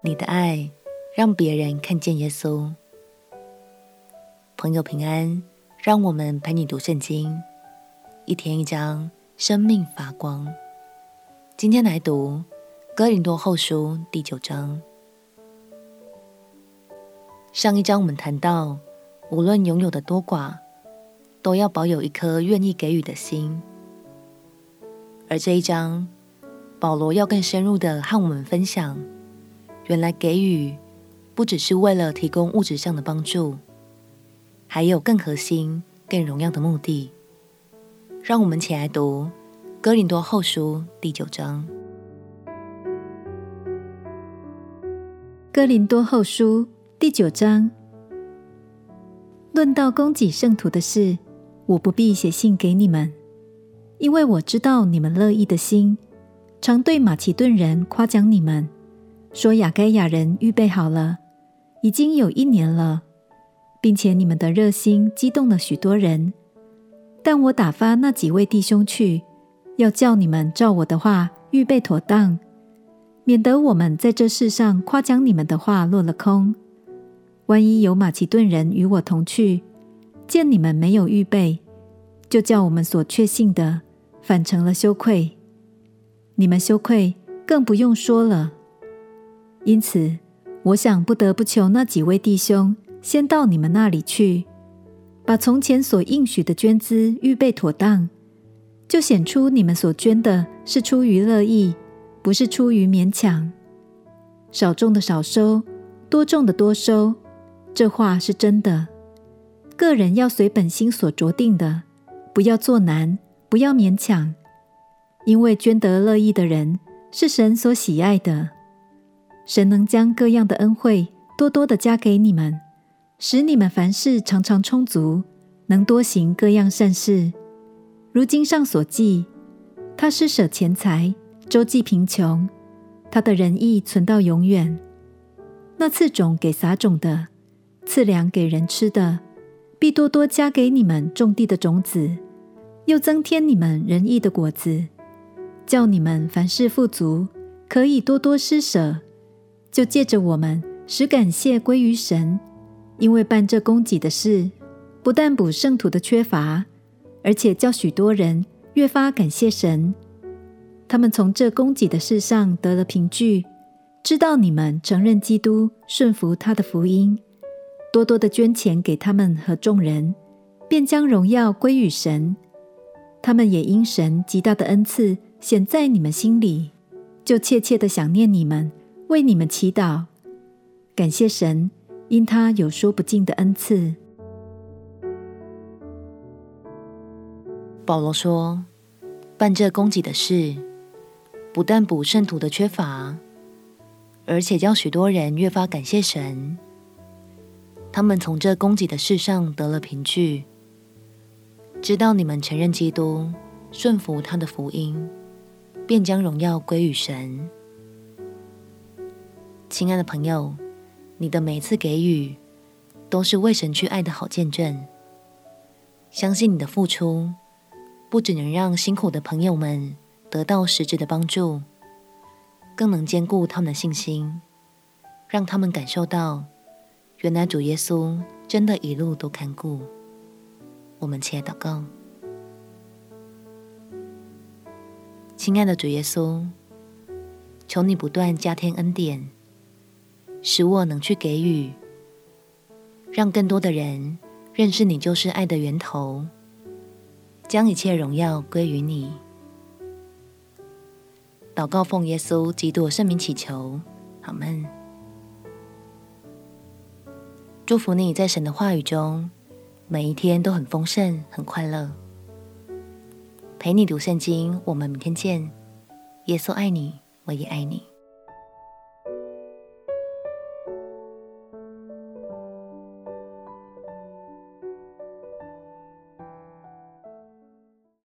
你的爱让别人看见耶稣。朋友平安，让我们陪你读圣经，一天一章，生命发光。今天来读哥林多后书第九章。上一章我们谈到，无论拥有的多寡，都要保有一颗愿意给予的心。而这一章，保罗要更深入的和我们分享，原来给予不只是为了提供物质上的帮助。还有更核心、更荣耀的目的。让我们起来读《哥林多后书》第九章。《哥林多后书》第九章，论到供给圣徒的事，我不必写信给你们，因为我知道你们乐意的心，常对马其顿人夸奖你们，说亚该亚人预备好了，已经有一年了。并且你们的热心激动了许多人，但我打发那几位弟兄去，要叫你们照我的话预备妥当，免得我们在这世上夸奖你们的话落了空。万一有马其顿人与我同去，见你们没有预备，就叫我们所确信的反成了羞愧。你们羞愧更不用说了。因此，我想不得不求那几位弟兄。先到你们那里去，把从前所应许的捐资预备妥当，就显出你们所捐的是出于乐意，不是出于勉强。少种的少收，多种的多收，这话是真的。个人要随本心所酌定的，不要做难，不要勉强，因为捐得乐意的人是神所喜爱的。神能将各样的恩惠多多的加给你们。使你们凡事常常充足，能多行各样善事。如经上所记，他施舍钱财，周济贫穷，他的仁义存到永远。那赐种给撒种的，赐粮给人吃的，必多多加给你们种地的种子，又增添你们仁义的果子，叫你们凡事富足，可以多多施舍，就借着我们使感谢归于神。因为办这供给的事，不但补圣徒的缺乏，而且叫许多人越发感谢神。他们从这供给的事上得了凭据，知道你们承认基督，顺服他的福音，多多的捐钱给他们和众人，便将荣耀归于神。他们也因神极大的恩赐显在你们心里，就切切的想念你们，为你们祈祷，感谢神。因他有说不尽的恩赐。保罗说：“办这供给的事，不但补圣徒的缺乏，而且叫许多人越发感谢神。他们从这供给的事上得了凭据，知道你们承认基督，顺服他的福音，便将荣耀归于神。”亲爱的朋友。你的每次给予，都是为神去爱的好见证。相信你的付出，不只能让辛苦的朋友们得到实质的帮助，更能兼顾他们的信心，让他们感受到，原来主耶稣真的一路都看顾。我们起来祷告，亲爱的主耶稣，求你不断加添恩典。使我能去给予，让更多的人认识你就是爱的源头，将一切荣耀归于你。祷告奉耶稣基督圣名祈求，阿门。祝福你在神的话语中，每一天都很丰盛、很快乐。陪你读圣经，我们明天见。耶稣爱你，我也爱你。